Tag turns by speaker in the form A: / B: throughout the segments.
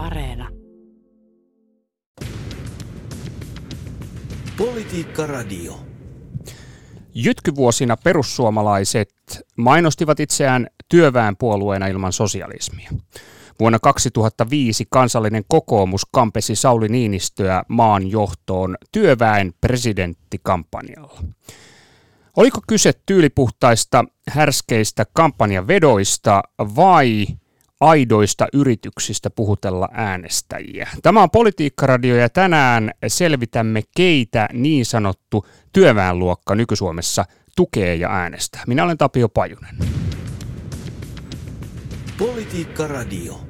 A: Areena.
B: Politiikka Radio.
C: Jytkyvuosina perussuomalaiset mainostivat itseään työväenpuolueena ilman sosialismia. Vuonna 2005 kansallinen kokoomus kampesi Sauli Niinistöä maan johtoon työväen presidenttikampanjalla. Oliko kyse tyylipuhtaista härskeistä kampanjavedoista vai aidoista yrityksistä puhutella äänestäjiä? Tämä on Politiikkaradio ja tänään selvitämme, keitä niin sanottu työväenluokka nyky-Suomessa tukee ja äänestää. Minä olen Tapio Pajunen.
B: Politiikkaradio.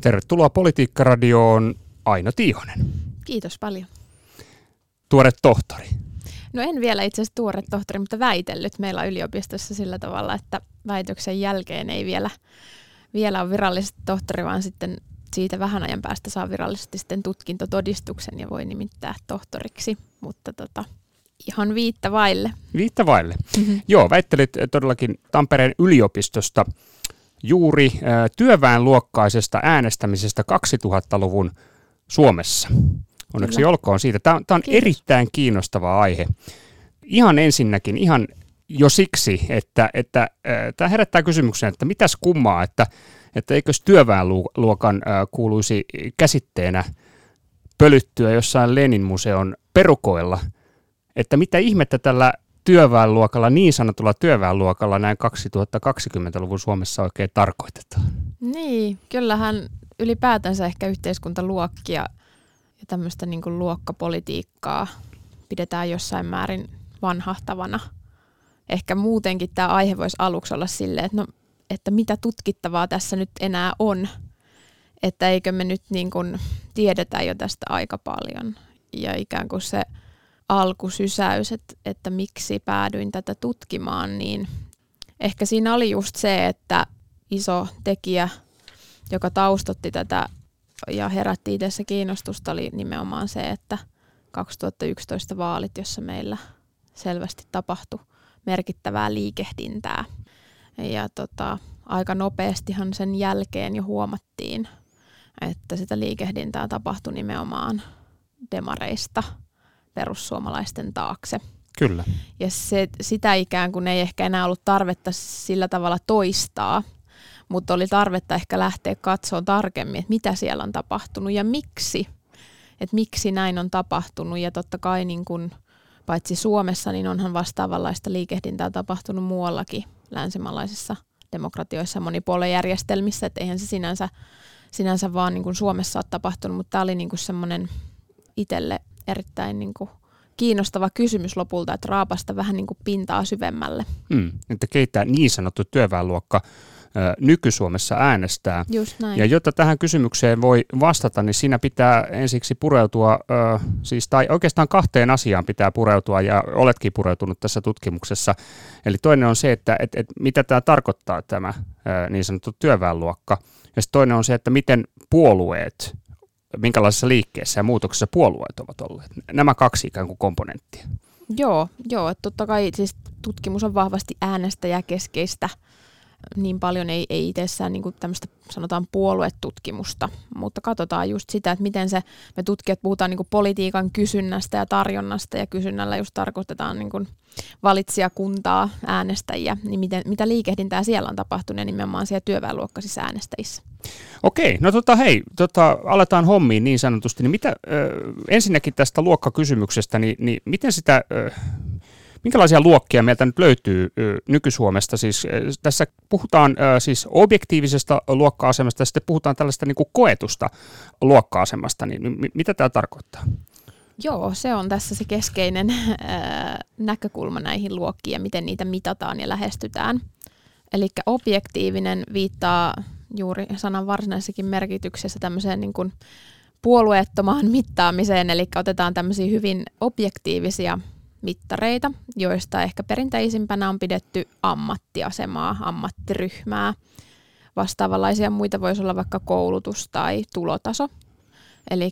C: Tervetuloa Politiikkaradioon Aino Tiihonen.
D: Kiitos paljon.
C: Tuore tohtori.
D: No en vielä itse asiassa tuore tohtori, mutta väitellyt meillä yliopistossa sillä tavalla, että väitöksen jälkeen ei vielä, vielä ole virallisesti tohtori, vaan sitten siitä vähän ajan päästä saa virallisesti sitten tutkintotodistuksen ja voi nimittää tohtoriksi, mutta tota, ihan viittä vaille.
C: Viittä vaille. Mm-hmm. Joo, väittelit todellakin Tampereen yliopistosta juuri äh, työväenluokkaisesta äänestämisestä 2000-luvun Suomessa. Onneksi Kyllä. olkoon siitä. Tämä, tämä on Kiitos. erittäin kiinnostava aihe. Ihan ensinnäkin, ihan jo siksi, että, että tämä herättää kysymyksen, että mitäs kummaa, että, että eikös työväenluokan kuuluisi käsitteenä pölyttyä jossain Lenin museon perukoilla, että mitä ihmettä tällä työväenluokalla, niin sanotulla työväenluokalla näin 2020-luvun Suomessa oikein tarkoitetaan?
D: Niin, kyllähän ylipäätänsä ehkä yhteiskuntaluokkia ja tämmöistä niin kuin luokkapolitiikkaa pidetään jossain määrin vanhahtavana. Ehkä muutenkin tämä aihe voisi aluksi olla silleen, että, no, että mitä tutkittavaa tässä nyt enää on, että eikö me nyt niin kuin tiedetä jo tästä aika paljon. Ja ikään kuin se alkusysäys, että, että miksi päädyin tätä tutkimaan, niin ehkä siinä oli just se, että iso tekijä, joka taustotti tätä ja herätti itse kiinnostusta, oli nimenomaan se, että 2011 vaalit, jossa meillä selvästi tapahtui merkittävää liikehdintää. Ja tota, aika nopeastihan sen jälkeen jo huomattiin, että sitä liikehdintää tapahtui nimenomaan demareista – perussuomalaisten taakse.
C: Kyllä.
D: Ja se, sitä ikään kuin ei ehkä enää ollut tarvetta sillä tavalla toistaa, mutta oli tarvetta ehkä lähteä katsoa tarkemmin, että mitä siellä on tapahtunut ja miksi. Että miksi näin on tapahtunut ja totta kai niin kuin, paitsi Suomessa, niin onhan vastaavanlaista liikehdintää tapahtunut muuallakin länsimaalaisissa demokratioissa monipuolejärjestelmissä, että eihän se sinänsä, sinänsä vaan niin kuin Suomessa ole tapahtunut, mutta tämä oli niin semmoinen itselle erittäin niin kuin kiinnostava kysymys lopulta, että raapasta vähän niin kuin pintaa syvemmälle.
C: Hmm, että keitä niin sanottu työväenluokka nyky-Suomessa äänestää. Ja jotta tähän kysymykseen voi vastata, niin siinä pitää ensiksi pureutua, siis, tai oikeastaan kahteen asiaan pitää pureutua, ja oletkin pureutunut tässä tutkimuksessa. Eli toinen on se, että et, et, mitä tämä tarkoittaa tämä niin sanottu työväenluokka, ja sitten toinen on se, että miten puolueet minkälaisessa liikkeessä ja muutoksessa puolueet ovat olleet. Nämä kaksi ikään kuin komponenttia.
D: Joo, joo että totta kai siis tutkimus on vahvasti äänestäjäkeskeistä. Niin paljon ei, ei itsessään niin tämmöistä sanotaan puoluetutkimusta, mutta katsotaan just sitä, että miten se, me tutkijat puhutaan niin kuin politiikan kysynnästä ja tarjonnasta ja kysynnällä just tarkoitetaan niin kuin valitsijakuntaa, äänestäjiä, niin miten, mitä liikehdintää siellä on tapahtunut ja nimenomaan siellä työväenluokkaisissa äänestäjissä.
C: Okei, no tota hei, tota, aletaan hommiin niin sanotusti. Niin mitä, ö, ensinnäkin tästä luokkakysymyksestä, niin, niin miten sitä, ö, minkälaisia luokkia meiltä nyt löytyy nyky-Suomesta? Siis, tässä puhutaan siis objektiivisesta luokka-asemasta ja sitten puhutaan tällaista niin kuin koetusta luokka-asemasta, niin mitä tämä tarkoittaa?
D: Joo, se on tässä se keskeinen näkökulma näihin luokkiin ja miten niitä mitataan ja lähestytään. Eli objektiivinen viittaa juuri sanan varsinaisessakin merkityksessä tämmöiseen niin kuin puolueettomaan mittaamiseen, eli otetaan tämmöisiä hyvin objektiivisia mittareita, joista ehkä perinteisimpänä on pidetty ammattiasemaa, ammattiryhmää. Vastaavanlaisia muita voisi olla vaikka koulutus tai tulotaso. Eli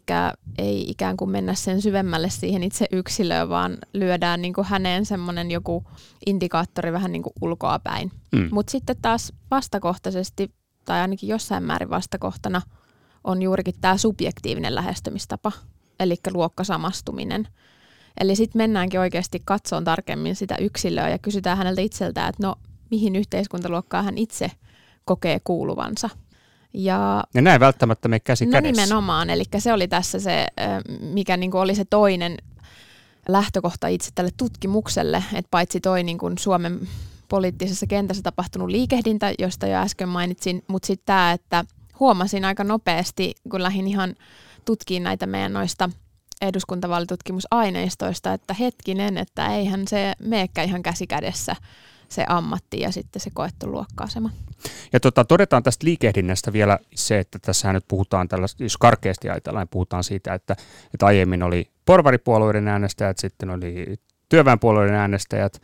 D: ei ikään kuin mennä sen syvemmälle siihen itse yksilöön, vaan lyödään niin kuin häneen semmoinen joku indikaattori vähän niin kuin ulkoapäin. Mm. Mutta sitten taas vastakohtaisesti tai ainakin jossain määrin vastakohtana on juurikin tämä subjektiivinen lähestymistapa, eli luokkasamastuminen. Eli sitten mennäänkin oikeasti katsoon tarkemmin sitä yksilöä ja kysytään häneltä itseltään, että no mihin yhteiskuntaluokkaan hän itse kokee kuuluvansa.
C: Ja, ja näin välttämättä me käsi
D: no
C: kädessä.
D: nimenomaan, eli se oli tässä se, mikä niin oli se toinen lähtökohta itse tälle tutkimukselle, että paitsi toi niin kuin Suomen poliittisessa kentässä tapahtunut liikehdintä, josta jo äsken mainitsin, mutta sitten tämä, että huomasin aika nopeasti, kun lähdin ihan tutkiin näitä meidän noista eduskuntavaalitutkimusaineistoista, että hetkinen, että eihän se meekään ihan käsi kädessä se ammatti ja sitten se koettu luokka-asema.
C: Ja tota, todetaan tästä liikehdinnästä vielä se, että tässä nyt puhutaan tällaista, jos karkeasti ajatellaan, puhutaan siitä, että, että aiemmin oli porvaripuolueiden äänestäjät, sitten oli työväenpuolueiden äänestäjät,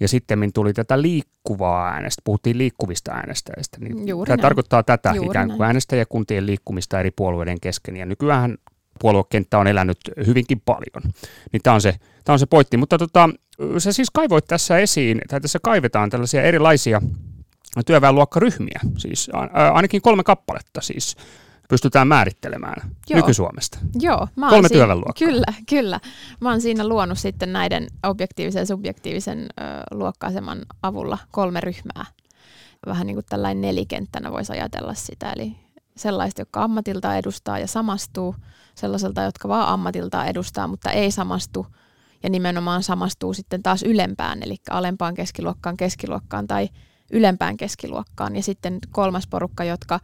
C: ja sitten tuli tätä liikkuvaa äänestä, puhuttiin liikkuvista äänestäjistä. Niin Juuri tämä näin. tarkoittaa tätä Juuri ikään kuin näin. äänestäjäkuntien liikkumista eri puolueiden kesken. Ja nykyään puoluekenttä on elänyt hyvinkin paljon. Niin tämä on se, tämä on se pointti. Mutta tota, sä siis kaivoit tässä esiin, tai tässä kaivetaan tällaisia erilaisia työväenluokkaryhmiä, siis ainakin kolme kappaletta siis pystytään määrittelemään Joo. nyky-Suomesta.
D: Joo, mä
C: Kolme siinä,
D: Kyllä, kyllä. Mä oon siinä luonut sitten näiden objektiivisen ja subjektiivisen ö, luokka-aseman avulla kolme ryhmää. Vähän niin kuin tällainen nelikenttänä voisi ajatella sitä. Eli sellaiset, jotka ammatilta edustaa ja samastuu, sellaiselta, jotka vaan ammatilta edustaa, mutta ei samastu, ja nimenomaan samastuu sitten taas ylempään, eli alempaan keskiluokkaan, keskiluokkaan tai ylempään keskiluokkaan. Ja sitten kolmas porukka, jotka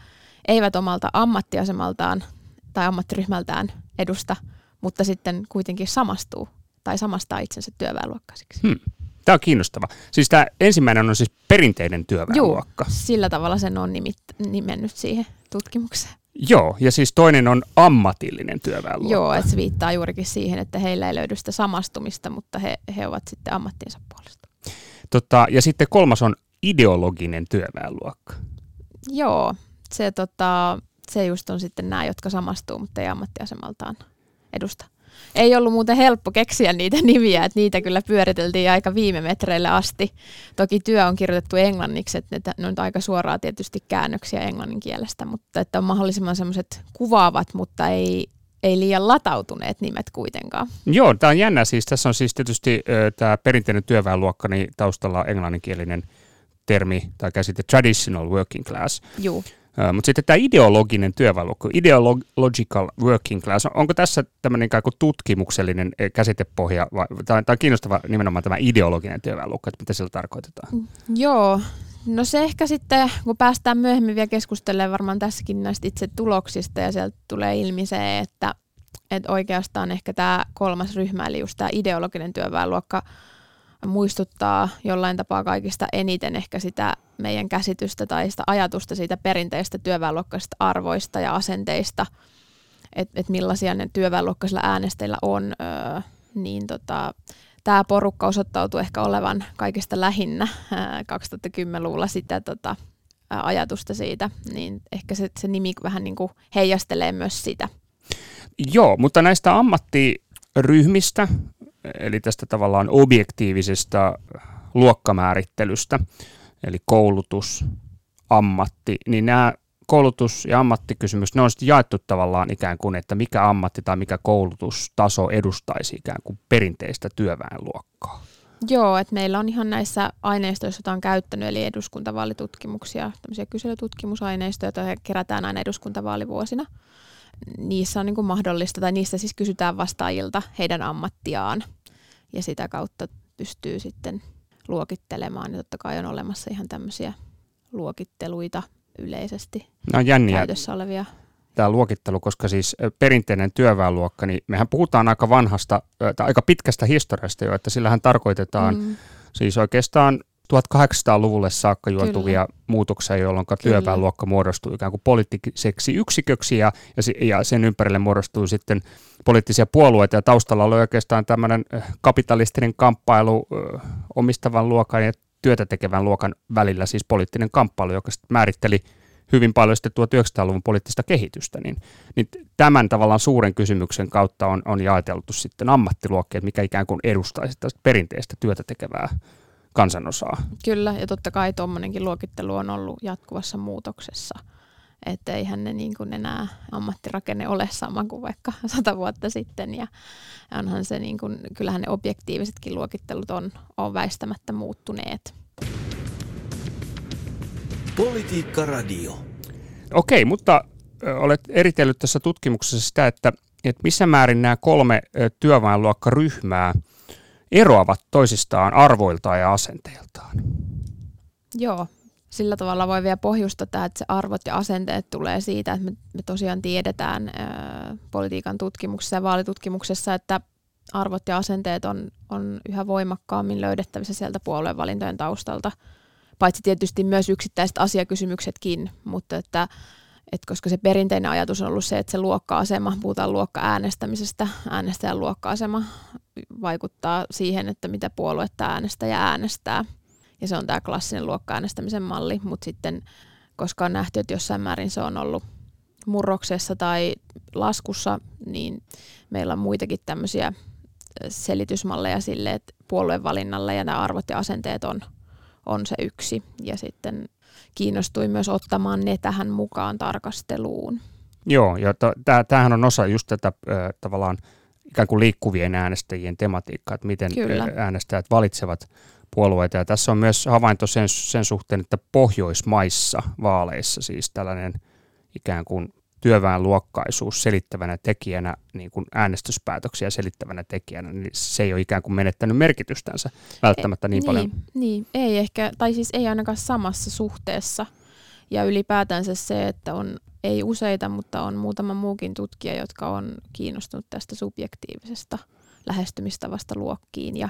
D: eivät omalta ammattiasemaltaan tai ammattiryhmältään edusta, mutta sitten kuitenkin samastuu tai samastaa itsensä työväenluokkaisiksi. Hmm.
C: Tämä on kiinnostava. Siis tämä ensimmäinen on siis perinteinen työväenluokka.
D: Joo, sillä tavalla sen on nimit, nimennyt siihen tutkimukseen.
C: Joo, ja siis toinen on ammatillinen työväenluokka.
D: Joo, että se viittaa juurikin siihen, että heillä ei löydy sitä samastumista, mutta he, he ovat sitten ammattinsa puolesta.
C: Tota, ja sitten kolmas on ideologinen työväenluokka.
D: Joo, se, tota, se just on sitten nämä, jotka samastuu, mutta ei ammattiasemaltaan edusta. Ei ollut muuten helppo keksiä niitä nimiä, että niitä kyllä pyöriteltiin aika viime metreille asti. Toki työ on kirjoitettu englanniksi, että ne on aika suoraa tietysti käännöksiä englannin kielestä, mutta että on mahdollisimman semmoiset kuvaavat, mutta ei, ei liian latautuneet nimet kuitenkaan.
C: Joo, tämä on jännä. Siis, tässä on siis tietysti äh, tämä perinteinen työväenluokka, niin taustalla englanninkielinen termi tai käsite traditional working class.
D: Joo.
C: Mutta sitten tämä ideologinen työväenluokka, ideological working class, onko tässä tämmöinen kuin tutkimuksellinen käsitepohja, vai, tai, tai kiinnostava nimenomaan tämä ideologinen työväenluokka, että mitä sillä tarkoitetaan? Mm,
D: joo, no se ehkä sitten, kun päästään myöhemmin vielä keskustelemaan varmaan tässäkin näistä itse tuloksista, ja sieltä tulee ilmi se, että, että oikeastaan ehkä tämä kolmas ryhmä, eli just tämä ideologinen työväenluokka, muistuttaa jollain tapaa kaikista eniten ehkä sitä meidän käsitystä tai sitä ajatusta siitä perinteistä työväenluokkaisista arvoista ja asenteista, että et millaisia ne työväenluokkaisilla äänestäjillä on, öö, niin tota, tämä porukka osoittautui ehkä olevan kaikista lähinnä 2010-luvulla sitä tota, ajatusta siitä, niin ehkä se, se nimi vähän niin kuin heijastelee myös sitä.
C: Joo, mutta näistä ammattiryhmistä, eli tästä tavallaan objektiivisesta luokkamäärittelystä, eli koulutus, ammatti, niin nämä koulutus- ja ammattikysymykset, ne on sitten jaettu tavallaan ikään kuin, että mikä ammatti tai mikä koulutustaso edustaisi ikään kuin perinteistä työväenluokkaa.
D: Joo, että meillä on ihan näissä aineistoissa, joita on käyttänyt, eli eduskuntavaalitutkimuksia, tämmöisiä kyselytutkimusaineistoja, joita kerätään aina eduskuntavaalivuosina. Niissä on niin kuin mahdollista, tai niistä siis kysytään vastaajilta heidän ammattiaan, ja sitä kautta pystyy sitten luokittelemaan. Ja totta kai on olemassa ihan tämmöisiä luokitteluita yleisesti
C: no, jänniä.
D: käytössä olevia.
C: Tämä luokittelu, koska siis perinteinen työväenluokka, niin mehän puhutaan aika vanhasta, tai aika pitkästä historiasta jo, että sillähän tarkoitetaan mm. siis oikeastaan 1800-luvulle saakka juontuvia Kyllä. muutoksia, jolloin työväenluokka muodostui ikään kuin poliittiseksi yksiköksi ja, ja sen ympärille muodostui sitten poliittisia puolueita. Ja taustalla oli oikeastaan tämmöinen kapitalistinen kamppailu omistavan luokan ja työtä tekevän luokan välillä, siis poliittinen kamppailu, joka määritteli hyvin paljon sitten 1900-luvun poliittista kehitystä, niin, niin tämän tavallaan suuren kysymyksen kautta on, on jaeteltu sitten ammattiluokkeet, mikä ikään kuin edustaisi tästä perinteistä työtä tekevää kansanosaa.
D: Kyllä, ja totta kai tuommoinenkin luokittelu on ollut jatkuvassa muutoksessa. että eihän ne niin kuin enää ammattirakenne ole sama kuin vaikka sata vuotta sitten ja onhan se niin kuin, kyllähän ne objektiivisetkin luokittelut on, on väistämättä muuttuneet.
B: Politiikka Radio.
C: Okei, mutta olet eritellyt tässä tutkimuksessa sitä, että, että missä määrin nämä kolme työväenluokkaryhmää eroavat toisistaan arvoiltaan ja asenteiltaan.
D: Joo, sillä tavalla voi vielä pohjustaa, että se arvot ja asenteet tulee siitä, että me, me tosiaan tiedetään ää, politiikan tutkimuksessa ja vaalitutkimuksessa, että arvot ja asenteet on, on yhä voimakkaammin löydettävissä sieltä puoluevalintojen taustalta. Paitsi tietysti myös yksittäiset asiakysymyksetkin, mutta että, että koska se perinteinen ajatus on ollut se, että se luokka-asema, puhutaan luokka-äänestämisestä, äänestäjän luokka-asema vaikuttaa siihen, että mitä puoluetta äänestäjä äänestää – ja se on tämä klassinen luokka-äänestämisen malli, mutta sitten koska on nähty, että jossain määrin se on ollut murroksessa tai laskussa, niin meillä on muitakin tämmöisiä selitysmalleja sille, että puolueen valinnalle ja nämä arvot ja asenteet on, on se yksi. Ja sitten kiinnostui myös ottamaan ne tähän mukaan tarkasteluun.
C: Joo, ja to, tämähän on osa just tätä äh, tavallaan ikään kuin liikkuvien äänestäjien tematiikkaa, että miten Kyllä. äänestäjät valitsevat puolueita. Ja tässä on myös havainto sen, sen suhteen, että Pohjoismaissa vaaleissa siis tällainen ikään kuin työväenluokkaisuus selittävänä tekijänä, niin kuin äänestyspäätöksiä selittävänä tekijänä, niin se ei ole ikään kuin menettänyt merkitystänsä välttämättä niin,
D: niin
C: paljon.
D: Niin, ei ehkä, tai siis ei ainakaan samassa suhteessa. Ja ylipäätänsä se, että on ei useita, mutta on muutama muukin tutkija, jotka on kiinnostunut tästä subjektiivisesta lähestymistavasta luokkiin ja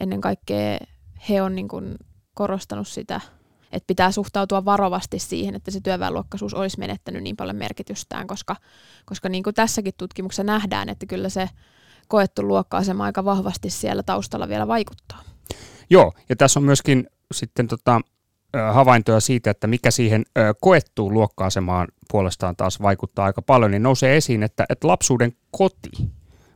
D: ennen kaikkea he on niin kuin korostanut sitä, että pitää suhtautua varovasti siihen, että se työväenluokkaisuus olisi menettänyt niin paljon merkitystään, koska, koska niin kuin tässäkin tutkimuksessa nähdään, että kyllä se koettu luokka-asema aika vahvasti siellä taustalla vielä vaikuttaa.
C: Joo, ja tässä on myöskin sitten tota, havaintoja siitä, että mikä siihen koettuun luokka-asemaan puolestaan taas vaikuttaa aika paljon, niin nousee esiin, että, että lapsuuden koti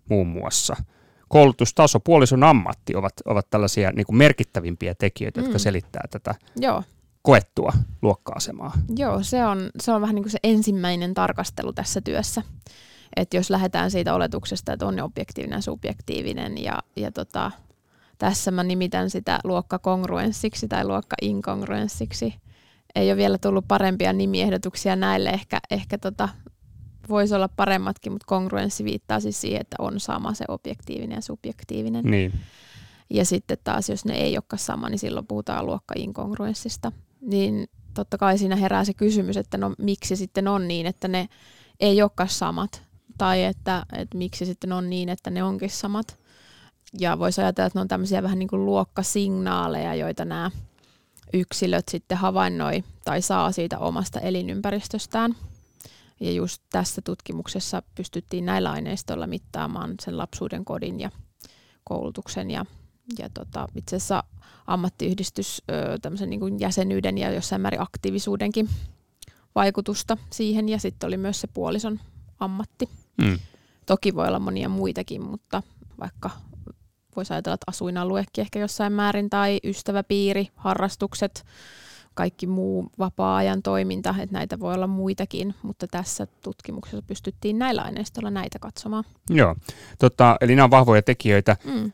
C: muun muassa – koulutustaso, puolison ammatti ovat, ovat tällaisia niin kuin merkittävimpiä tekijöitä, jotka mm. selittää tätä Joo. Koettua luokka-asemaa.
D: Joo, se on, se on vähän niin kuin se ensimmäinen tarkastelu tässä työssä. Että jos lähdetään siitä oletuksesta, että on objektiivinen ja subjektiivinen ja, ja tota, tässä mä nimitän sitä luokkakongruenssiksi tai luokka-inkongruenssiksi. Ei ole vielä tullut parempia nimiehdotuksia näille, ehkä, ehkä tota, voisi olla paremmatkin, mutta kongruenssi viittaa siis siihen, että on sama se objektiivinen ja subjektiivinen.
C: Niin.
D: Ja sitten taas, jos ne ei olekaan sama, niin silloin puhutaan luokka-inkongruenssista. Niin totta kai siinä herää se kysymys, että no miksi sitten on niin, että ne ei olekaan samat. Tai että, että miksi sitten on niin, että ne onkin samat. Ja voisi ajatella, että ne on tämmöisiä vähän niin kuin luokkasignaaleja, joita nämä yksilöt sitten havainnoi tai saa siitä omasta elinympäristöstään. Ja just tässä tutkimuksessa pystyttiin näillä aineistoilla mittaamaan sen lapsuuden kodin ja koulutuksen ja, ja tota, itse asiassa ammattiyhdistys tämmöisen niin jäsenyyden ja jossain määrin aktiivisuudenkin vaikutusta siihen ja sitten oli myös se puolison ammatti. Mm. Toki voi olla monia muitakin, mutta vaikka voisi ajatella, että asuinaluekin ehkä jossain määrin tai ystäväpiiri, harrastukset, kaikki muu vapaa-ajan toiminta, että näitä voi olla muitakin, mutta tässä tutkimuksessa pystyttiin näillä aineistoilla näitä katsomaan.
C: Joo, tota, eli nämä on vahvoja tekijöitä mm.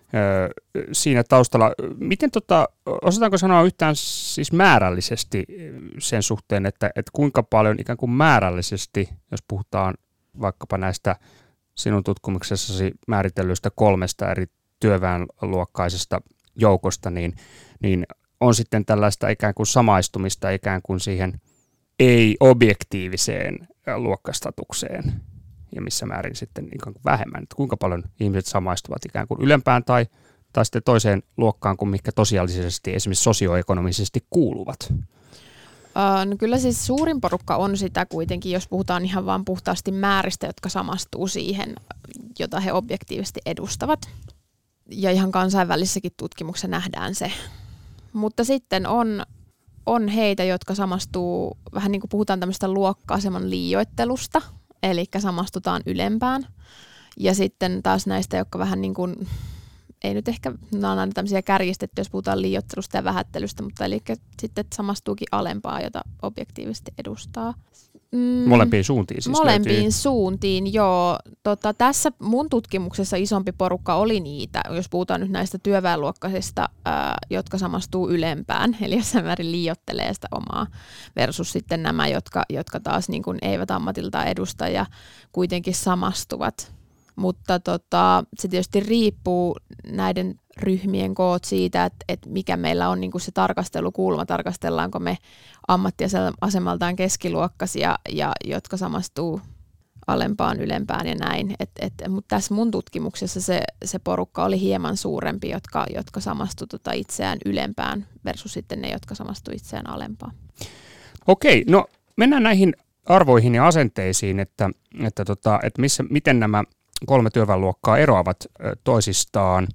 C: siinä taustalla. Miten tota, osataanko sanoa yhtään siis määrällisesti sen suhteen, että, että kuinka paljon ikään kuin määrällisesti, jos puhutaan vaikkapa näistä sinun tutkimuksessasi määritellyistä kolmesta eri työväenluokkaisesta joukosta, niin, niin on sitten tällaista ikään kuin samaistumista ikään kuin siihen ei-objektiiviseen luokkastatukseen ja missä määrin sitten niin kuin vähemmän. Että kuinka paljon ihmiset samaistuvat ikään kuin ylempään tai, tai sitten toiseen luokkaan kuin mikä tosiaalisesti esimerkiksi sosioekonomisesti kuuluvat.
D: no kyllä siis suurin porukka on sitä kuitenkin, jos puhutaan ihan vain puhtaasti määristä, jotka samastuu siihen, jota he objektiivisesti edustavat. Ja ihan kansainvälisessäkin tutkimuksessa nähdään se, mutta sitten on, on heitä, jotka samastuu, vähän niin kuin puhutaan tämmöistä luokka-aseman liioittelusta, eli samastutaan ylempään. Ja sitten taas näistä, jotka vähän niin kuin, ei nyt ehkä, nämä on aina tämmöisiä kärjistettyjä, jos puhutaan liioittelusta ja vähättelystä, mutta eli sitten samastuukin alempaa, jota objektiivisesti edustaa.
C: Mm, molempiin suuntiin siis
D: Molempiin
C: löytyy.
D: suuntiin, joo. Tota, tässä mun tutkimuksessa isompi porukka oli niitä, jos puhutaan nyt näistä työväenluokkaisista, ää, jotka samastuu ylempään, eli jossain määrin liiottelee sitä omaa, versus sitten nämä, jotka, jotka taas niin kuin eivät ammatilta edusta ja kuitenkin samastuvat. Mutta tota, se tietysti riippuu näiden ryhmien koot siitä, että, että mikä meillä on niin kuin se tarkastelukulma, tarkastellaanko me ammattiasemaltaan keskiluokkaisia, ja, jotka samastuu alempaan, ylempään ja näin. Et, et, mutta tässä mun tutkimuksessa se, se porukka oli hieman suurempi, jotka, jotka samastu tota itseään ylempään versus sitten ne, jotka samastu itseään alempaan.
C: Okei, no mennään näihin arvoihin ja asenteisiin, että, että, tota, että missä, miten nämä kolme työväenluokkaa eroavat toisistaan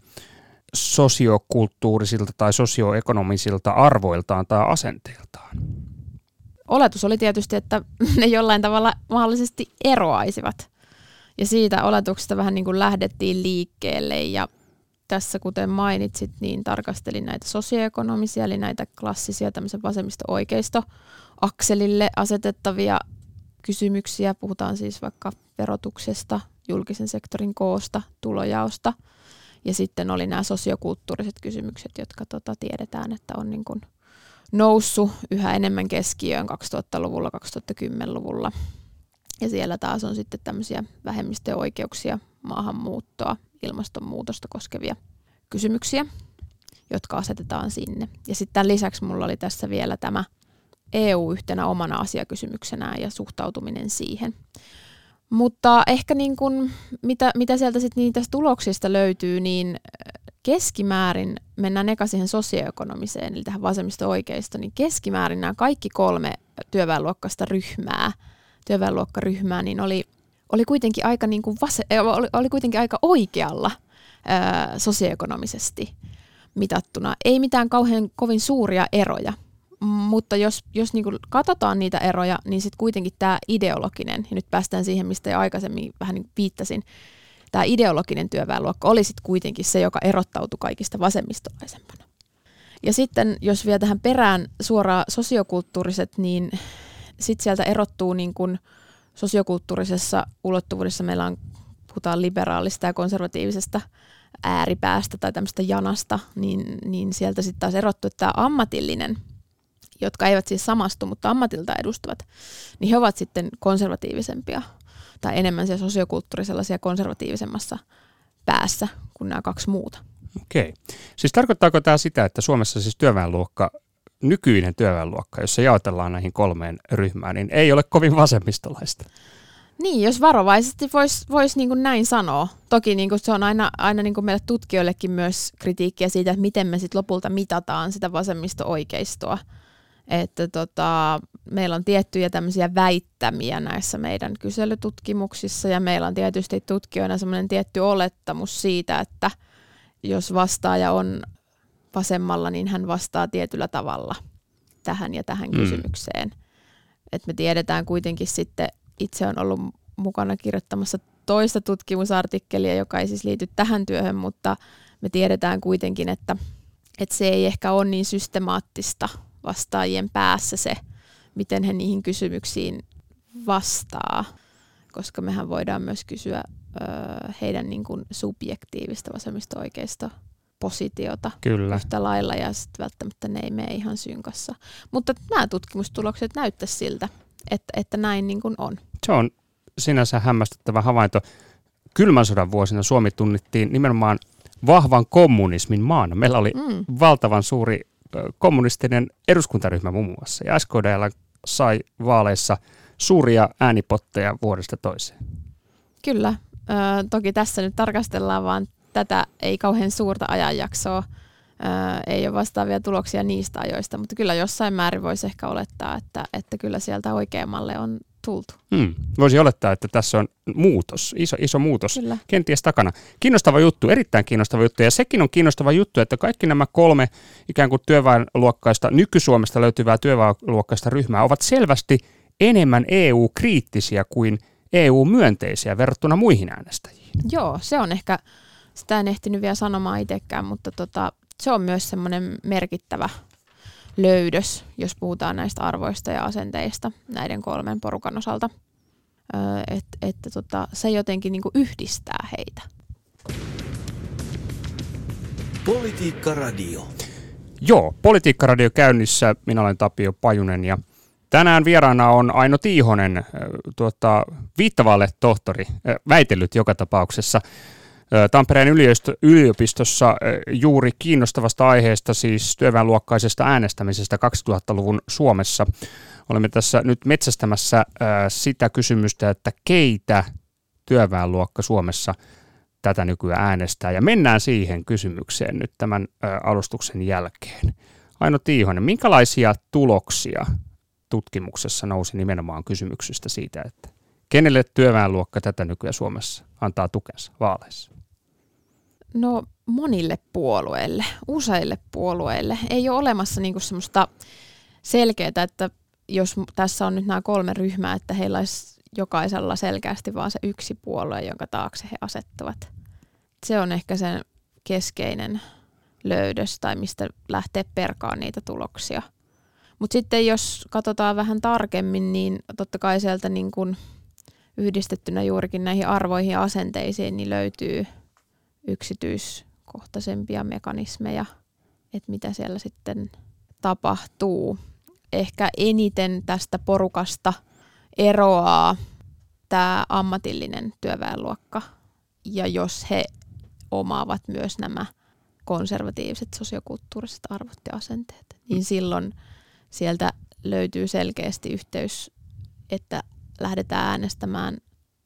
C: sosiokulttuurisilta tai sosioekonomisilta arvoiltaan tai asenteiltaan?
D: Oletus oli tietysti, että ne jollain tavalla mahdollisesti eroaisivat. Ja siitä oletuksesta vähän niin kuin lähdettiin liikkeelle ja tässä kuten mainitsit, niin tarkastelin näitä sosioekonomisia, eli näitä klassisia tämmöisen vasemmisto-oikeisto akselille asetettavia kysymyksiä. Puhutaan siis vaikka verotuksesta, julkisen sektorin koosta, tulojaosta – ja sitten oli nämä sosiokulttuuriset kysymykset, jotka tota, tiedetään, että on niin kuin noussut yhä enemmän keskiöön 2000-luvulla, 2010-luvulla. Ja siellä taas on sitten tämmöisiä vähemmistöoikeuksia, maahanmuuttoa, ilmastonmuutosta koskevia kysymyksiä, jotka asetetaan sinne. Ja sitten lisäksi mulla oli tässä vielä tämä EU yhtenä omana asiakysymyksenään ja suhtautuminen siihen. Mutta ehkä niin kun, mitä, mitä sieltä sitten niitä tuloksista löytyy, niin äh, keskimäärin, mennään eka siihen sosioekonomiseen, eli tähän vasemmisto-oikeisto, niin keskimäärin nämä kaikki kolme työväenluokkaista ryhmää, työväenluokkaryhmää, niin oli, oli kuitenkin aika, niin kuin vase, oli, oli kuitenkin aika oikealla ää, äh, sosioekonomisesti mitattuna. Ei mitään kauhean kovin suuria eroja mutta jos, jos niin katsotaan niitä eroja, niin sitten kuitenkin tämä ideologinen, ja nyt päästään siihen, mistä jo aikaisemmin vähän niin viittasin, tämä ideologinen työväenluokka oli sitten kuitenkin se, joka erottautui kaikista vasemmistolaisempana. Ja sitten jos vielä tähän perään suoraan sosiokulttuuriset, niin sitten sieltä erottuu niin kuin sosiokulttuurisessa ulottuvuudessa meillä on, puhutaan liberaalista ja konservatiivisesta ääripäästä tai tämmöistä janasta, niin, niin sieltä sitten taas erottuu, että tämä ammatillinen – jotka eivät siis samastu, mutta ammatilta edustavat, niin he ovat sitten konservatiivisempia tai enemmän siellä sosiokulttuurisella konservatiivisemmassa päässä kuin nämä kaksi muuta.
C: Okei. Siis tarkoittaako tämä sitä, että Suomessa siis työväenluokka, nykyinen työväenluokka, jossa jaotellaan näihin kolmeen ryhmään, niin ei ole kovin vasemmistolaista?
D: Niin, jos varovaisesti voisi vois niin näin sanoa. Toki niin se on aina, aina niin meille tutkijoillekin myös kritiikkiä siitä, että miten me sitten lopulta mitataan sitä vasemmisto-oikeistoa että tota, meillä on tiettyjä tämmöisiä väittämiä näissä meidän kyselytutkimuksissa ja meillä on tietysti tutkijoina semmoinen tietty olettamus siitä, että jos vastaaja on vasemmalla, niin hän vastaa tietyllä tavalla tähän ja tähän mm. kysymykseen. Et me tiedetään kuitenkin sitten, itse on ollut mukana kirjoittamassa toista tutkimusartikkelia, joka ei siis liity tähän työhön, mutta me tiedetään kuitenkin, että, että se ei ehkä ole niin systemaattista – vastaajien päässä se, miten he niihin kysymyksiin vastaa, koska mehän voidaan myös kysyä ö, heidän niin kuin subjektiivista vasemmisto-oikeista positiota
C: Kyllä.
D: yhtä lailla ja sitten välttämättä ne ei mene ihan synkassa. Mutta nämä tutkimustulokset näyttäisi siltä, että, että näin niin kuin on.
C: Se on sinänsä hämmästyttävä havainto. Kylmän sodan vuosina Suomi tunnittiin nimenomaan vahvan kommunismin maana. Meillä oli mm. valtavan suuri kommunistinen eduskuntaryhmä muun muassa. Ja SKDL sai vaaleissa suuria äänipotteja vuodesta toiseen.
D: Kyllä. Ö, toki tässä nyt tarkastellaan vaan tätä ei kauhean suurta ajanjaksoa. Ö, ei ole vastaavia tuloksia niistä ajoista, mutta kyllä jossain määrin voisi ehkä olettaa, että, että kyllä sieltä oikeammalle on tultu.
C: Hmm. Voisi olettaa, että tässä on muutos, iso, iso muutos Kyllä. kenties takana. Kiinnostava juttu, erittäin kiinnostava juttu. Ja sekin on kiinnostava juttu, että kaikki nämä kolme ikään kuin työväenluokkaista, nyky-Suomesta löytyvää työväenluokkaista ryhmää ovat selvästi enemmän EU-kriittisiä kuin EU-myönteisiä verrattuna muihin äänestäjiin.
D: Joo, se on ehkä, sitä en ehtinyt vielä sanomaan itsekään, mutta tota, se on myös semmoinen merkittävä löydös, jos puhutaan näistä arvoista ja asenteista näiden kolmen porukan osalta. Että et, tota, se jotenkin niin yhdistää heitä.
B: Politiikka Radio.
C: Joo, Politiikka Radio käynnissä. Minä olen Tapio Pajunen ja tänään vieraana on Aino Tiihonen, tuota, viittavalle tohtori, väitellyt joka tapauksessa. Tampereen yliopistossa juuri kiinnostavasta aiheesta, siis työväenluokkaisesta äänestämisestä 2000-luvun Suomessa. Olemme tässä nyt metsästämässä sitä kysymystä, että keitä työväenluokka Suomessa tätä nykyään äänestää. Ja mennään siihen kysymykseen nyt tämän alustuksen jälkeen. Aino Tiihonen, minkälaisia tuloksia tutkimuksessa nousi nimenomaan kysymyksestä siitä, että kenelle työväenluokka tätä nykyään Suomessa antaa tukensa vaaleissa?
D: No monille puolueille, useille puolueille. Ei ole olemassa niinku semmoista selkeää, että jos tässä on nyt nämä kolme ryhmää, että heillä olisi jokaisella selkeästi vaan se yksi puolue, jonka taakse he asettuvat. Se on ehkä sen keskeinen löydös tai mistä lähtee perkaan niitä tuloksia. Mutta sitten jos katsotaan vähän tarkemmin, niin totta kai sieltä niin kun yhdistettynä juurikin näihin arvoihin ja asenteisiin, niin löytyy – yksityiskohtaisempia mekanismeja, että mitä siellä sitten tapahtuu. Ehkä eniten tästä porukasta eroaa tämä ammatillinen työväenluokka. Ja jos he omaavat myös nämä konservatiiviset sosiokulttuuriset arvot ja asenteet, niin silloin sieltä löytyy selkeästi yhteys, että lähdetään äänestämään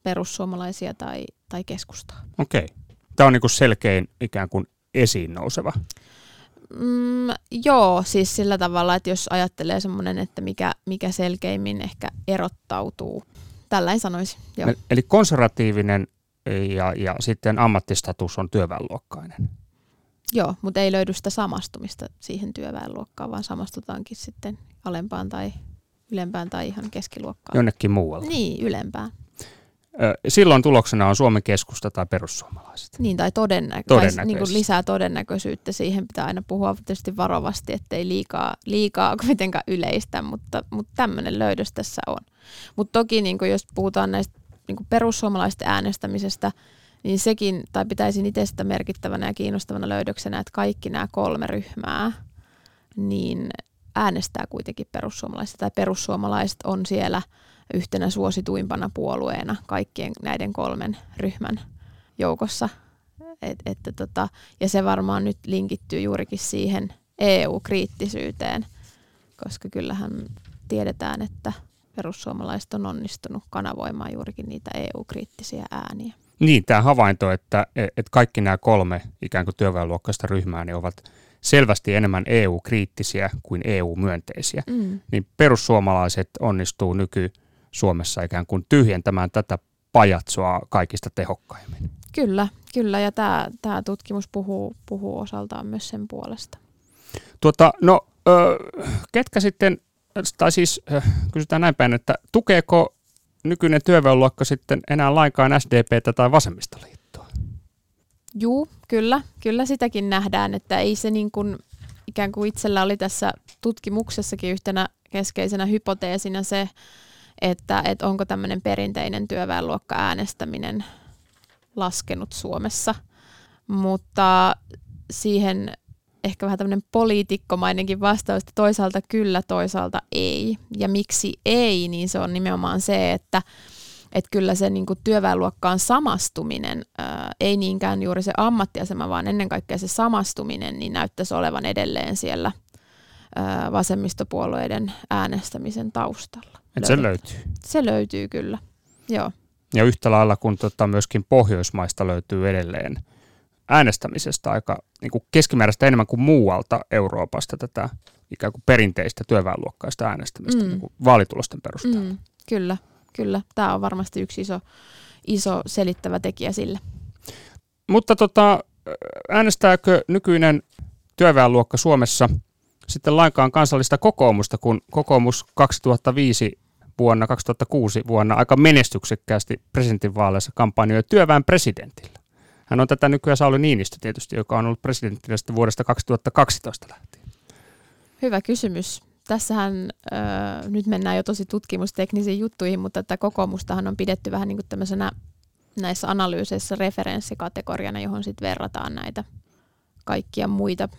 D: perussuomalaisia tai, tai keskustaa.
C: Okei. Okay. Tämä on niin kuin selkein ikään kuin esiin nouseva.
D: Mm, joo, siis sillä tavalla, että jos ajattelee semmoinen, että mikä, mikä selkeimmin ehkä erottautuu. Tällainen sanoisi. Joo.
C: Eli konservatiivinen ja, ja sitten ammattistatus on työväenluokkainen.
D: Joo, mutta ei löydy sitä samastumista siihen työväenluokkaan, vaan samastutaankin sitten alempaan tai ylempään tai ihan keskiluokkaan.
C: Jonnekin muualle.
D: Niin, ylempään.
C: Silloin tuloksena on Suomen keskusta tai perussuomalaiset.
D: Niin, tai todennäkö- todennäköisesti. Niin kuin lisää todennäköisyyttä. Siihen pitää aina puhua tietysti varovasti, ettei liikaa, liikaa kuitenkaan yleistä, mutta, mutta tämmöinen löydös tässä on. Mutta toki niin kuin jos puhutaan näistä niin kuin perussuomalaisten äänestämisestä, niin sekin, tai pitäisin itse sitä merkittävänä ja kiinnostavana löydöksenä, että kaikki nämä kolme ryhmää, niin äänestää kuitenkin perussuomalaista, tai perussuomalaiset on siellä – yhtenä suosituimpana puolueena kaikkien näiden kolmen ryhmän joukossa. Et, että tota, ja se varmaan nyt linkittyy juurikin siihen EU-kriittisyyteen, koska kyllähän tiedetään, että perussuomalaiset on onnistunut kanavoimaan juurikin niitä EU-kriittisiä ääniä.
C: Niin, tämä havainto, että, että kaikki nämä kolme ikään kuin työväenluokkaista ryhmää niin ovat selvästi enemmän EU-kriittisiä kuin EU-myönteisiä, mm. niin perussuomalaiset onnistuu nyky Suomessa ikään kuin tyhjentämään tätä pajatsoa kaikista tehokkaimmin.
D: Kyllä, kyllä ja tämä, tämä tutkimus puhuu, puhuu osaltaan myös sen puolesta.
C: Tuota, no, ö, ketkä sitten, tai siis ö, kysytään näin päin, että tukeeko nykyinen työväenluokka sitten enää lainkaan SDPtä tai vasemmistoliittoa?
D: Juu, kyllä. Kyllä sitäkin nähdään, että ei se niin kuin, ikään kuin itsellä oli tässä tutkimuksessakin yhtenä keskeisenä hypoteesina se, että, että onko tämmöinen perinteinen työväenluokka äänestäminen laskenut Suomessa. Mutta siihen ehkä vähän tämmöinen poliitikkomainenkin vastaus, että toisaalta kyllä, toisaalta ei. Ja miksi ei, niin se on nimenomaan se, että, että kyllä se niin työväenluokkaan samastuminen, ää, ei niinkään juuri se ammattiasema, vaan ennen kaikkea se samastuminen, niin näyttäisi olevan edelleen siellä ää, vasemmistopuolueiden äänestämisen taustalla.
C: Et se löytyy.
D: Se löytyy kyllä, joo.
C: Ja yhtä lailla kuin tota myöskin Pohjoismaista löytyy edelleen äänestämisestä aika niin kuin keskimääräistä enemmän kuin muualta Euroopasta tätä ikään kuin perinteistä työväenluokkaista äänestämistä mm. niin kuin vaalitulosten perusteella. Mm,
D: kyllä, kyllä. Tämä on varmasti yksi iso, iso selittävä tekijä sille.
C: Mutta tota, äänestääkö nykyinen työväenluokka Suomessa sitten lainkaan kansallista kokoomusta, kun kokoomus 2005 vuonna 2006 vuonna aika menestyksekkäästi presidentinvaaleissa kampanjoi työväen presidentillä. Hän on tätä nykyään Sauli Niinistö tietysti, joka on ollut presidenttinä vuodesta 2012 lähtien.
D: hyvä kysymys. Tässähän äh, nyt mennään jo tosi tutkimusteknisiin juttuihin, mutta tätä kokoomustahan on pidetty vähän niin kuin tämmöisenä näissä analyyseissä referenssikategoriana, johon sitten verrataan näitä kaikkia muita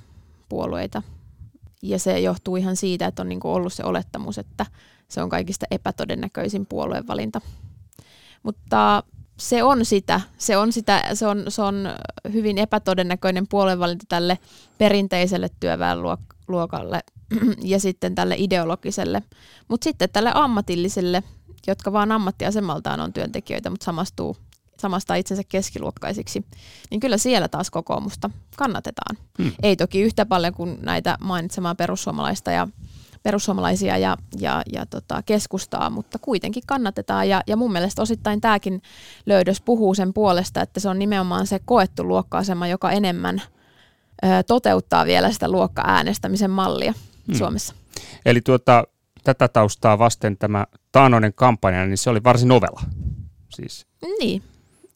D: puolueita. Ja se johtuu ihan siitä, että on niin ollut se olettamus, että se on kaikista epätodennäköisin puoluevalinta. Mutta se on sitä, se on, sitä, se on, se on hyvin epätodennäköinen puoluevalinta tälle perinteiselle työväenluokalle ja sitten tälle ideologiselle. Mutta sitten tälle ammatilliselle, jotka vaan ammattiasemaltaan on työntekijöitä, mutta samastuu samasta itsensä keskiluokkaisiksi, niin kyllä siellä taas kokoomusta kannatetaan. Hmm. Ei toki yhtä paljon kuin näitä mainitsemaan perussuomalaista ja perussuomalaisia ja, ja, ja tota, keskustaa, mutta kuitenkin kannatetaan. Ja, ja mun mielestä osittain tämäkin löydös puhuu sen puolesta, että se on nimenomaan se koettu luokka-asema, joka enemmän ö, toteuttaa vielä sitä luokka-äänestämisen mallia hmm. Suomessa.
C: Eli tuota, tätä taustaa vasten tämä taanoinen kampanja, niin se oli varsin ovela. Siis.
D: Niin,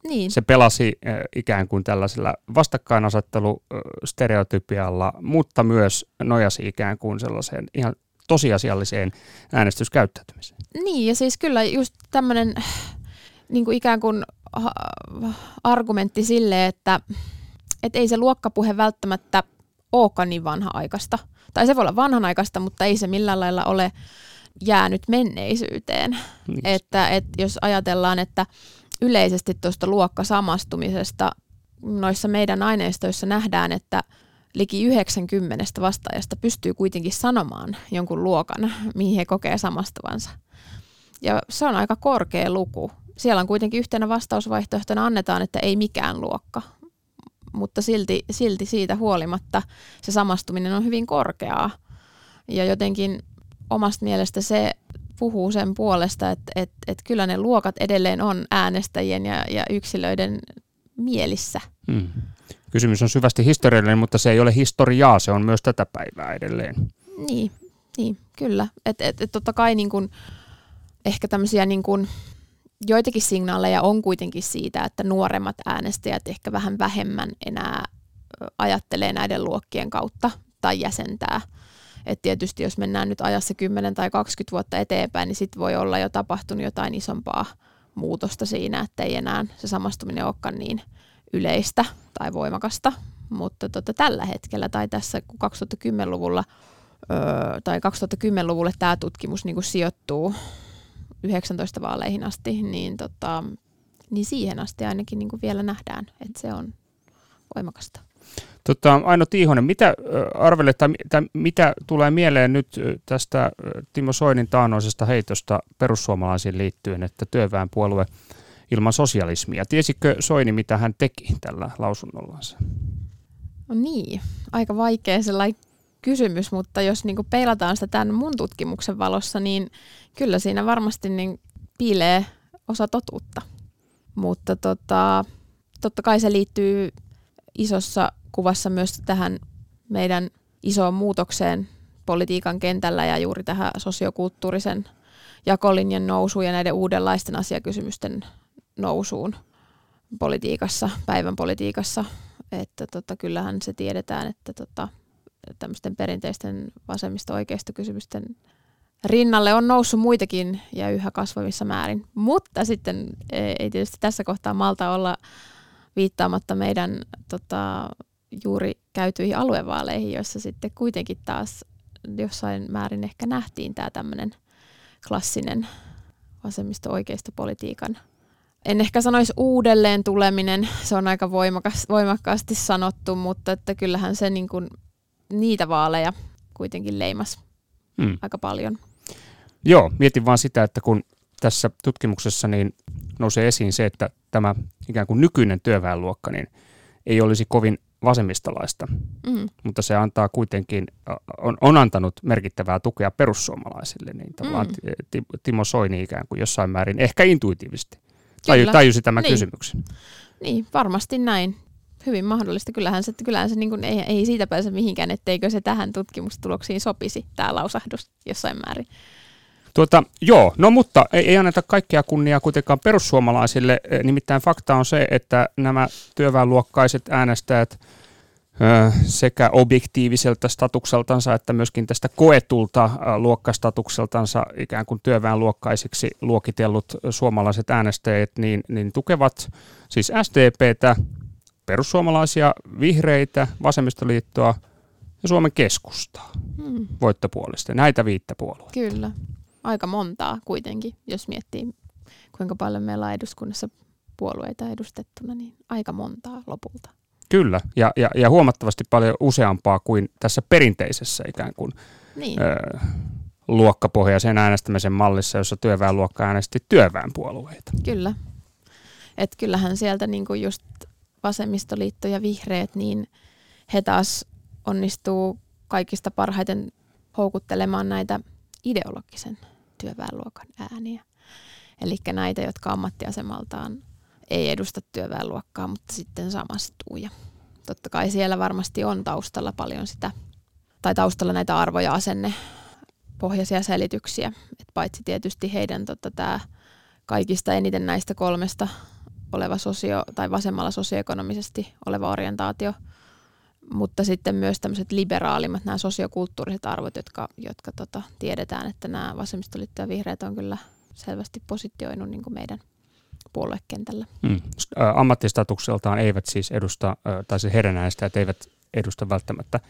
D: niin.
C: Se pelasi äh, ikään kuin tällaisella vastakkainasettelu stereotypialla, mutta myös nojasi ikään kuin sellaiseen ihan tosiasialliseen äänestyskäyttäytymiseen.
D: Niin, ja siis kyllä just tämmöinen niin kuin ikään kuin argumentti sille, että et ei se luokkapuhe välttämättä olekaan niin vanha-aikaista. Tai se voi olla vanhanaikaista, mutta ei se millään lailla ole jäänyt menneisyyteen. Niin. Että, että jos ajatellaan, että yleisesti tuosta luokkasamastumisesta noissa meidän aineistoissa nähdään, että liki 90 vastaajasta pystyy kuitenkin sanomaan jonkun luokan, mihin he kokee samastuvansa. Ja se on aika korkea luku. Siellä on kuitenkin yhtenä vastausvaihtoehtona annetaan, että ei mikään luokka, mutta silti, silti siitä huolimatta se samastuminen on hyvin korkeaa. Ja jotenkin omasta mielestä se puhuu sen puolesta, että, että, että kyllä ne luokat edelleen on äänestäjien ja, ja yksilöiden mielissä. Hmm.
C: Kysymys on syvästi historiallinen, mutta se ei ole historiaa, se on myös tätä päivää edelleen.
D: Niin, niin kyllä. Että et, et totta kai niin kun, ehkä tämmöisiä niin kun, joitakin signaaleja on kuitenkin siitä, että nuoremmat äänestäjät ehkä vähän vähemmän enää ajattelee näiden luokkien kautta tai jäsentää – et tietysti jos mennään nyt ajassa 10 tai 20 vuotta eteenpäin, niin sitten voi olla jo tapahtunut jotain isompaa muutosta siinä, että ei enää se samastuminen olekaan niin yleistä tai voimakasta. Mutta tota, tällä hetkellä tai tässä 2010-luvulla öö, tai 2010-luvulle tämä tutkimus niin sijoittuu 19 vaaleihin asti, niin, tota, niin siihen asti ainakin niin vielä nähdään, että se on voimakasta.
C: Tota, Aino Tiihonen, mitä arvelet tai, mitä tulee mieleen nyt tästä Timo Soinin taanoisesta heitosta perussuomalaisiin liittyen, että työväenpuolue ilman sosialismia. Tiesikö Soini, mitä hän teki tällä lausunnollansa?
D: No niin, aika vaikea sellainen kysymys, mutta jos niin peilataan sitä tämän mun tutkimuksen valossa, niin kyllä siinä varmasti niin piilee osa totuutta. Mutta tota, totta kai se liittyy isossa kuvassa myös tähän meidän isoon muutokseen politiikan kentällä ja juuri tähän sosiokulttuurisen jakolinjan nousuun ja näiden uudenlaisten asiakysymysten nousuun politiikassa, päivän politiikassa. Että tota, kyllähän se tiedetään, että tota, tämmöisten perinteisten vasemmisto-oikeistokysymysten rinnalle on noussut muitakin ja yhä kasvavissa määrin. Mutta sitten ei tietysti tässä kohtaa malta olla viittaamatta meidän tota, juuri käytyihin aluevaaleihin, joissa sitten kuitenkin taas jossain määrin ehkä nähtiin tämä tämmöinen klassinen vasemmisto-oikeistopolitiikan en ehkä sanoisi uudelleen tuleminen, se on aika voimakas, voimakkaasti sanottu, mutta että kyllähän se niin kuin, niitä vaaleja kuitenkin leimas hmm. aika paljon.
C: Joo, mietin vaan sitä, että kun tässä tutkimuksessa niin nousee esiin se, että tämä ikään kuin nykyinen työväenluokka niin ei olisi kovin vasemmistolaista, mm. mutta se antaa kuitenkin, on, on antanut merkittävää tukea perussuomalaisille, niin tavallaan mm. Timo Soini ikään kuin jossain määrin, ehkä intuitiivisesti, taju, tajusi tämän niin. kysymyksen.
D: Niin, varmasti näin. Hyvin mahdollista. Kyllähän se, kyllähän se niin kuin, ei, ei siitä pääse mihinkään, etteikö se tähän tutkimustuloksiin sopisi, tämä lausahdus jossain määrin.
C: Tuota, joo, no mutta ei, ei anneta kaikkea kunniaa kuitenkaan perussuomalaisille. Nimittäin fakta on se, että nämä työväenluokkaiset äänestäjät sekä objektiiviselta statukseltansa että myöskin tästä koetulta luokkastatukseltansa ikään kuin työväenluokkaisiksi luokitellut suomalaiset äänestäjät niin, niin tukevat siis SDPtä, perussuomalaisia, vihreitä, vasemmistoliittoa ja Suomen keskustaa hmm. voittopuolista. Näitä viittä puolueita.
D: Kyllä. Aika montaa kuitenkin, jos miettii kuinka paljon meillä on eduskunnassa puolueita edustettuna, niin aika montaa lopulta.
C: Kyllä, ja, ja, ja huomattavasti paljon useampaa kuin tässä perinteisessä ikään kuin niin. ö, luokkapohjaisen äänestämisen mallissa, jossa työväenluokka äänesti työväenpuolueita.
D: Kyllä. Et kyllähän sieltä niinku just vasemmistoliitto ja vihreät, niin he taas onnistuu kaikista parhaiten houkuttelemaan näitä ideologisen työväenluokan ääniä. Eli näitä, jotka ammattiasemaltaan ei edusta työväenluokkaa, mutta sitten samastuu. Ja totta kai siellä varmasti on taustalla paljon sitä, tai taustalla näitä arvoja asenne pohjaisia selityksiä. Et paitsi tietysti heidän tota, tämä kaikista eniten näistä kolmesta oleva sosio, tai vasemmalla sosioekonomisesti oleva orientaatio, mutta sitten myös tämmöiset liberaalimmat, nämä sosiokulttuuriset arvot, jotka, jotka tota, tiedetään, että nämä vasemmistoliitto ja vihreät on kyllä selvästi positioinut niin meidän puoluekentällä. Hmm.
C: Ammattistatukseltaan eivät siis edusta, tai se heidän äänestäjät eivät edusta välttämättä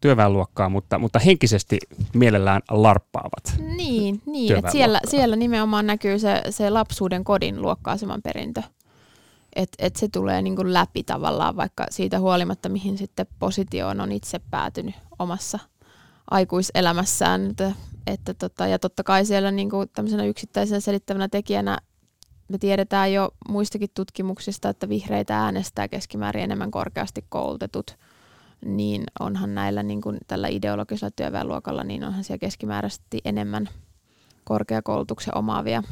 C: työväenluokkaa, mutta, mutta henkisesti mielellään larppaavat.
D: Niin, niin että siellä, siellä nimenomaan näkyy se, se lapsuuden kodin luokka-aseman perintö. Että et se tulee niinku läpi tavallaan, vaikka siitä huolimatta, mihin sitten positioon on itse päätynyt omassa aikuiselämässään. Että, että tota, ja totta kai siellä niinku tämmöisenä yksittäisenä selittävänä tekijänä me tiedetään jo muistakin tutkimuksista, että vihreitä äänestää keskimäärin enemmän korkeasti koulutetut, niin onhan näillä niin kuin tällä ideologisella työväenluokalla, niin onhan siellä keskimääräisesti enemmän korkeakoulutuksen omaavia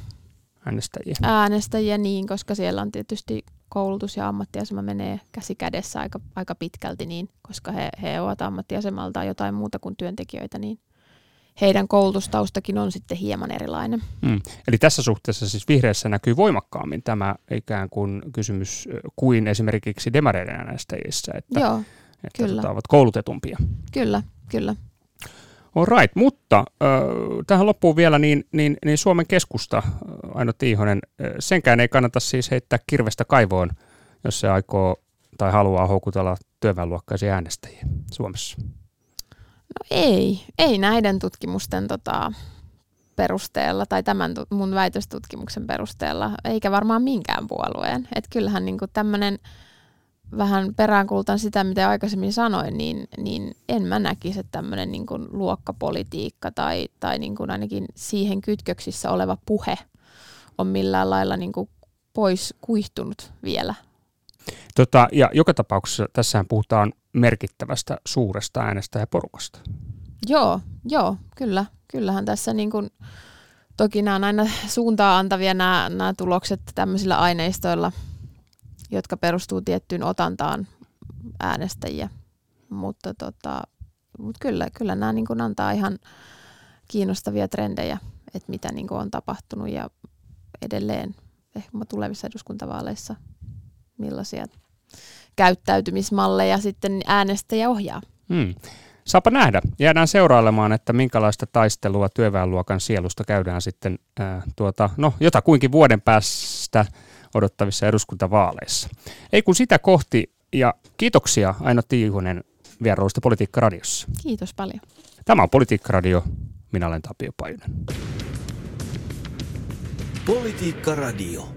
C: äänestäjiä.
D: äänestäjiä, niin, koska siellä on tietysti koulutus ja ammattiasema menee käsi kädessä aika, aika pitkälti, niin, koska he, he ovat ammattiasemaltaan jotain muuta kuin työntekijöitä, niin heidän koulutustaustakin on sitten hieman erilainen.
C: Mm. Eli tässä suhteessa siis vihreässä näkyy voimakkaammin tämä ikään kuin kysymys kuin esimerkiksi demareiden äänestäjissä, että,
D: Joo,
C: että kyllä. Tota, ovat koulutetumpia.
D: Kyllä, kyllä.
C: All right, mutta äh, tähän loppuun vielä niin, niin, niin Suomen keskusta, Aino Tiihonen, senkään ei kannata siis heittää kirvestä kaivoon, jos se aikoo tai haluaa houkutella työväenluokkaisia äänestäjiä Suomessa.
D: No ei, ei näiden tutkimusten tota, perusteella tai tämän mun väitöstutkimuksen perusteella, eikä varmaan minkään puolueen. Että kyllähän niin tämmöinen vähän peräänkuulutan sitä, mitä aikaisemmin sanoin, niin, niin en mä näkisi, että tämmöinen niin luokkapolitiikka tai, tai niin kuin ainakin siihen kytköksissä oleva puhe on millään lailla niin kuin pois kuihtunut vielä.
C: Tota, ja joka tapauksessa tässähän puhutaan merkittävästä suuresta äänestäjäporukasta.
D: Joo, joo, kyllä. Kyllähän tässä niin kuin, toki nämä on aina suuntaa antavia nämä, nämä tulokset tämmöisillä aineistoilla, jotka perustuu tiettyyn otantaan äänestäjiä. Mutta tota, mut kyllä, kyllä nämä niin kuin antaa ihan kiinnostavia trendejä, että mitä niin kuin on tapahtunut ja edelleen ehkä tulevissa eduskuntavaaleissa millaisia käyttäytymismalleja sitten äänestäjä ohjaa.
C: Hmm. Saapa nähdä. Jäädään seurailemaan, että minkälaista taistelua työväenluokan sielusta käydään sitten ää, tuota, no, jotakuinkin vuoden päästä odottavissa eduskuntavaaleissa. Ei kun sitä kohti, ja kiitoksia Aino Tiihunen vierailusta Politiikka-radiossa.
D: Kiitos paljon.
C: Tämä on Politiikka-radio. Minä olen Tapio Pajunen.
B: Politiikka-radio.